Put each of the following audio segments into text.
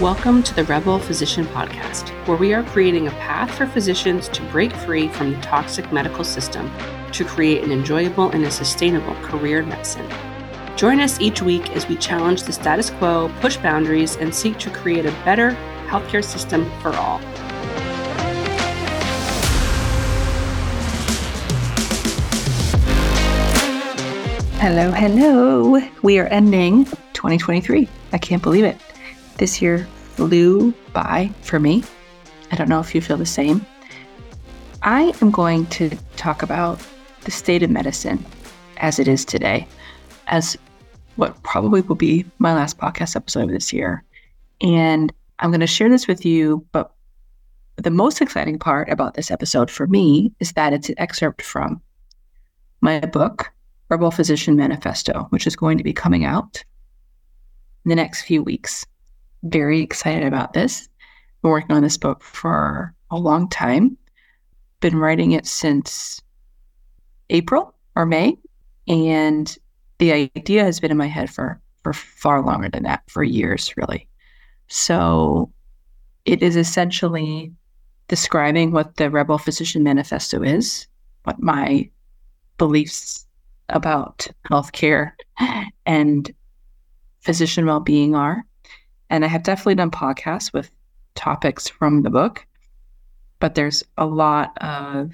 Welcome to the Rebel Physician Podcast, where we are creating a path for physicians to break free from the toxic medical system to create an enjoyable and a sustainable career in medicine. Join us each week as we challenge the status quo, push boundaries, and seek to create a better healthcare system for all. Hello, hello. We are ending 2023. I can't believe it. This year flew by for me. I don't know if you feel the same. I am going to talk about the state of medicine as it is today, as what probably will be my last podcast episode of this year. And I'm going to share this with you, but the most exciting part about this episode for me is that it's an excerpt from my book, Rebel Physician Manifesto, which is going to be coming out in the next few weeks. Very excited about this. Been working on this book for a long time. Been writing it since April or May, and the idea has been in my head for for far longer than that, for years, really. So it is essentially describing what the Rebel Physician Manifesto is, what my beliefs about healthcare and physician well-being are. And I have definitely done podcasts with topics from the book, but there's a lot of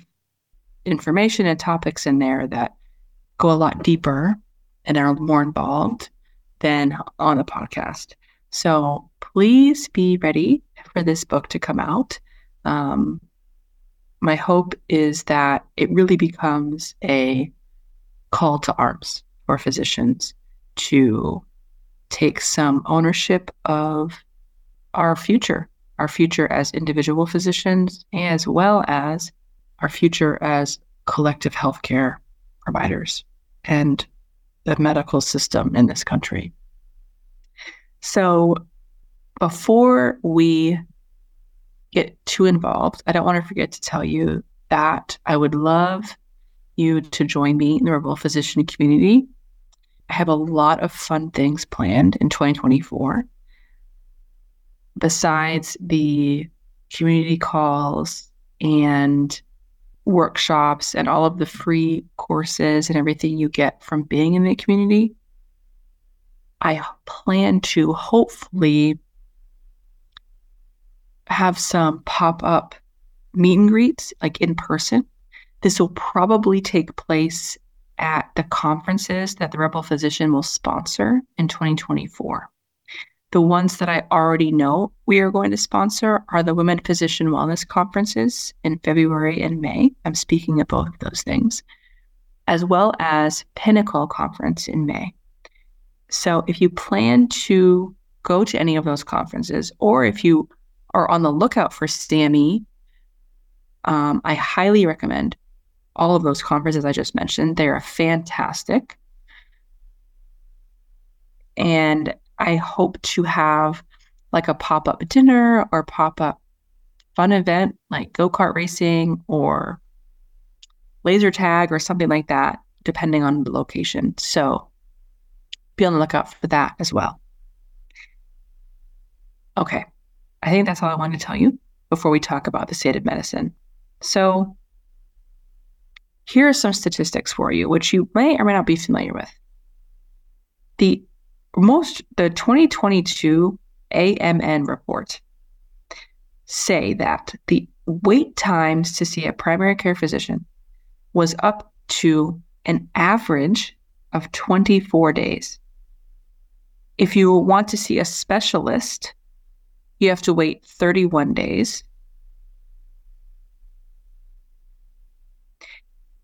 information and topics in there that go a lot deeper and are more involved than on the podcast. So please be ready for this book to come out. Um, my hope is that it really becomes a call to arms for physicians to take some ownership of our future, our future as individual physicians, as well as our future as collective healthcare providers and the medical system in this country. So, before we get too involved, I don't want to forget to tell you that I would love you to join me in the Rebel Physician community. I have a lot of fun things planned in 2024. Besides the community calls and workshops and all of the free courses and everything you get from being in the community, I plan to hopefully have some pop up meet and greets, like in person. This will probably take place at the conferences that the Rebel Physician will sponsor in 2024. The ones that I already know we are going to sponsor are the Women Physician Wellness Conferences in February and May. I'm speaking of both of those things, as well as Pinnacle Conference in May. So if you plan to go to any of those conferences, or if you are on the lookout for STAMI, um, I highly recommend all of those conferences I just mentioned. They are fantastic. And I hope to have like a pop up dinner or pop up fun event like go kart racing or laser tag or something like that, depending on the location. So be on the lookout for that as well. Okay, I think that's all I wanted to tell you before we talk about the state of medicine. So, here are some statistics for you, which you may or may not be familiar with. The most, the 2022 AMN report say that the wait times to see a primary care physician was up to an average of 24 days. If you want to see a specialist, you have to wait 31 days.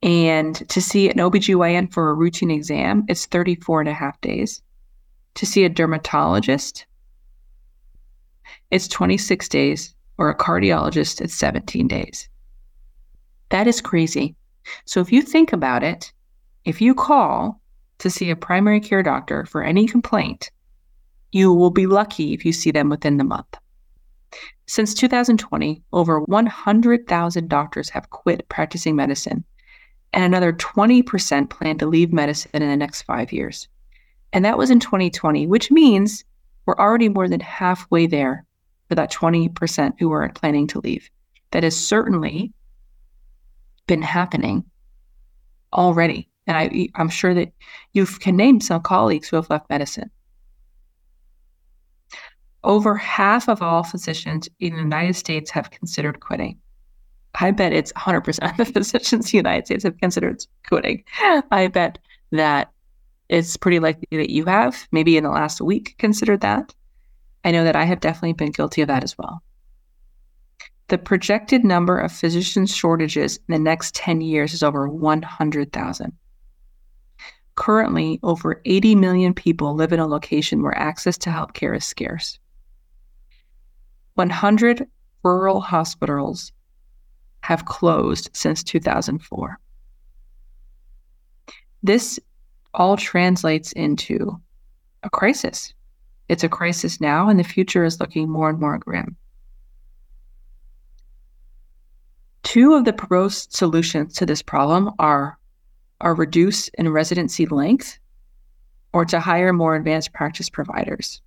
And to see an OBGYN for a routine exam, it's 34 and a half days. To see a dermatologist, it's 26 days, or a cardiologist, it's 17 days. That is crazy. So if you think about it, if you call to see a primary care doctor for any complaint, you will be lucky if you see them within the month. Since 2020, over 100,000 doctors have quit practicing medicine and another 20% plan to leave medicine in the next five years. And that was in 2020, which means we're already more than halfway there for that 20% who are planning to leave. That has certainly been happening already. And I, I'm sure that you can name some colleagues who have left medicine. Over half of all physicians in the United States have considered quitting. I bet it's 100% of the physicians in the United States have considered quitting. I bet that it's pretty likely that you have, maybe in the last week, considered that. I know that I have definitely been guilty of that as well. The projected number of physician shortages in the next 10 years is over 100,000. Currently, over 80 million people live in a location where access to healthcare is scarce. 100 rural hospitals have closed since 2004. This all translates into a crisis. It's a crisis now, and the future is looking more and more grim. Two of the proposed solutions to this problem are, are reduce in residency length or to hire more advanced practice providers.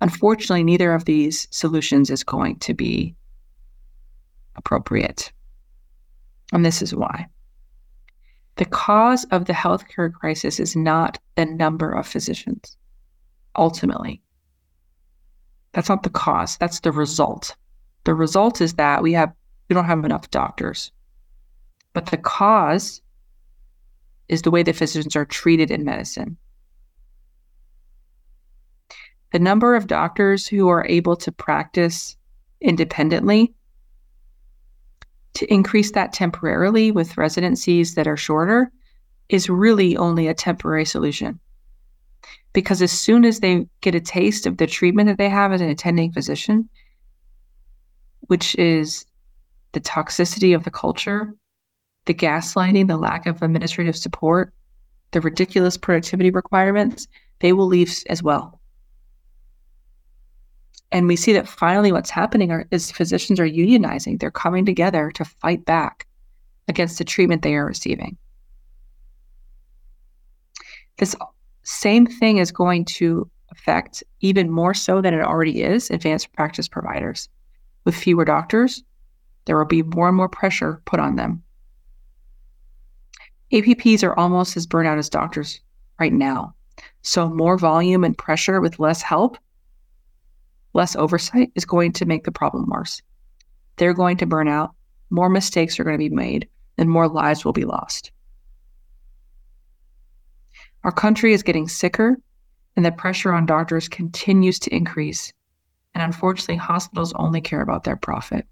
Unfortunately, neither of these solutions is going to be appropriate. And this is why. The cause of the healthcare crisis is not the number of physicians, ultimately. That's not the cause, that's the result. The result is that we have we don't have enough doctors. But the cause is the way that physicians are treated in medicine. The number of doctors who are able to practice independently to increase that temporarily with residencies that are shorter is really only a temporary solution. Because as soon as they get a taste of the treatment that they have as an attending physician, which is the toxicity of the culture, the gaslighting, the lack of administrative support, the ridiculous productivity requirements, they will leave as well. And we see that finally what's happening are, is physicians are unionizing. They're coming together to fight back against the treatment they are receiving. This same thing is going to affect, even more so than it already is, advanced practice providers. With fewer doctors, there will be more and more pressure put on them. APPs are almost as burnout as doctors right now. So, more volume and pressure with less help less oversight is going to make the problem worse. They're going to burn out, more mistakes are going to be made, and more lives will be lost. Our country is getting sicker, and the pressure on doctors continues to increase. And unfortunately, hospitals only care about their profit.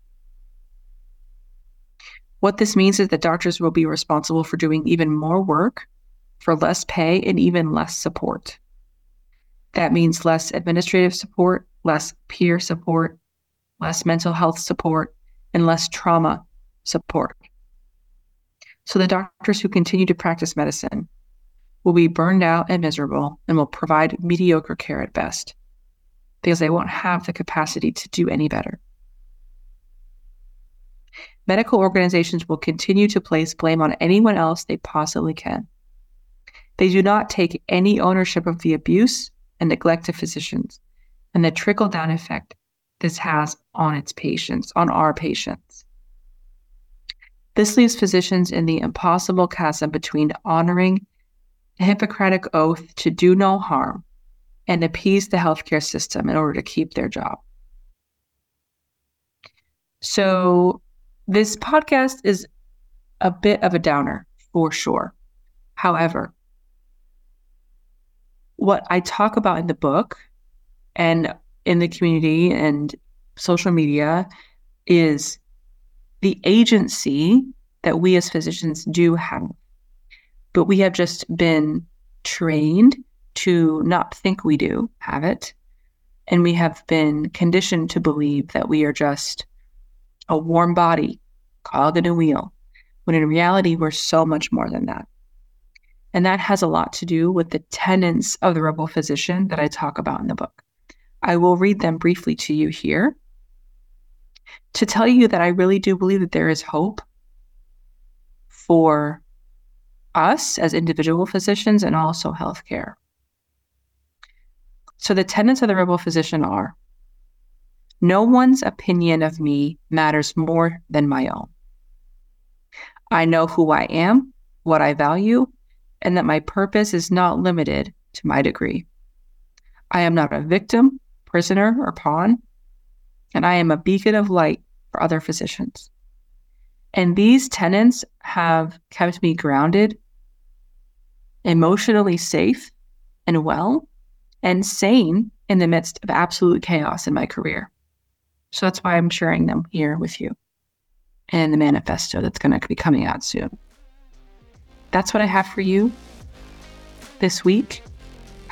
What this means is that doctors will be responsible for doing even more work for less pay and even less support. That means less administrative support, less peer support, less mental health support, and less trauma support. So the doctors who continue to practice medicine will be burned out and miserable and will provide mediocre care at best because they won't have the capacity to do any better. Medical organizations will continue to place blame on anyone else they possibly can. They do not take any ownership of the abuse and neglect of physicians and the trickle down effect this has on its patients, on our patients. This leaves physicians in the impossible chasm between honoring the Hippocratic oath to do no harm and appease the healthcare system in order to keep their job. So, this podcast is a bit of a downer for sure. However, what I talk about in the book and in the community and social media is the agency that we as physicians do have. But we have just been trained to not think we do have it. And we have been conditioned to believe that we are just a warm body cog in a wheel, when in reality, we're so much more than that. And that has a lot to do with the tenets of the rebel physician that I talk about in the book. I will read them briefly to you here to tell you that I really do believe that there is hope for us as individual physicians and also healthcare. So, the tenets of the rebel physician are No one's opinion of me matters more than my own. I know who I am, what I value, and that my purpose is not limited to my degree. I am not a victim, prisoner, or pawn, and I am a beacon of light for other physicians. And these tenets have kept me grounded, emotionally safe and well, and sane in the midst of absolute chaos in my career. So that's why I'm sharing them here with you and the manifesto that's going to be coming out soon. That's what I have for you this week.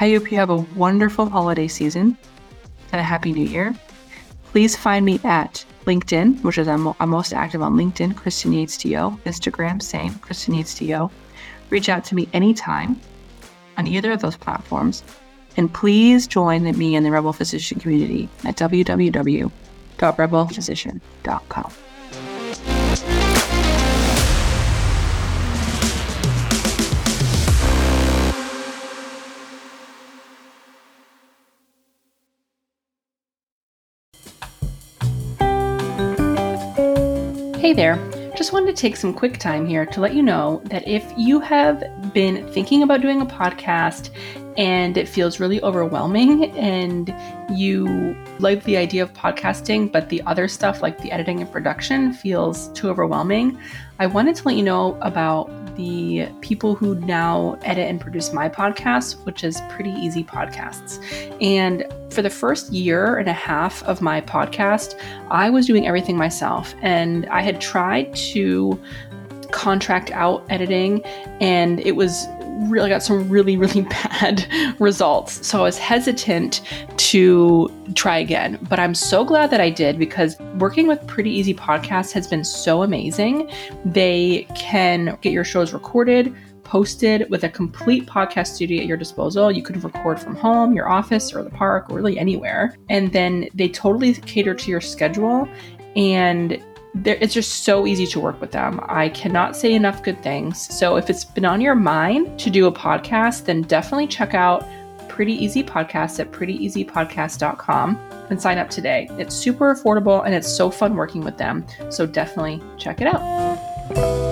I hope you have a wonderful holiday season and a happy new year. Please find me at LinkedIn, which is I'm, I'm most active on LinkedIn, Kristen Yates DO. Instagram, same, Kristen Yates DO. Reach out to me anytime on either of those platforms. And please join me in the Rebel Physician community at www.rebelphysician.com. Hey there. Just wanted to take some quick time here to let you know that if you have been thinking about doing a podcast and it feels really overwhelming and you like the idea of podcasting, but the other stuff like the editing and production feels too overwhelming, I wanted to let you know about the people who now edit and produce my podcast, which is Pretty Easy Podcasts. And for the first year and a half of my podcast, I was doing everything myself. And I had tried to contract out editing, and it was really got some really, really bad results. So I was hesitant to try again. But I'm so glad that I did because working with Pretty Easy Podcasts has been so amazing. They can get your shows recorded, posted with a complete podcast studio at your disposal. You could record from home, your office, or the park, or really anywhere. And then they totally cater to your schedule. And it's just so easy to work with them. I cannot say enough good things. So if it's been on your mind to do a podcast, then definitely check out Pretty Easy Podcast at prettyeasypodcast.com and sign up today. It's super affordable and it's so fun working with them. So definitely check it out.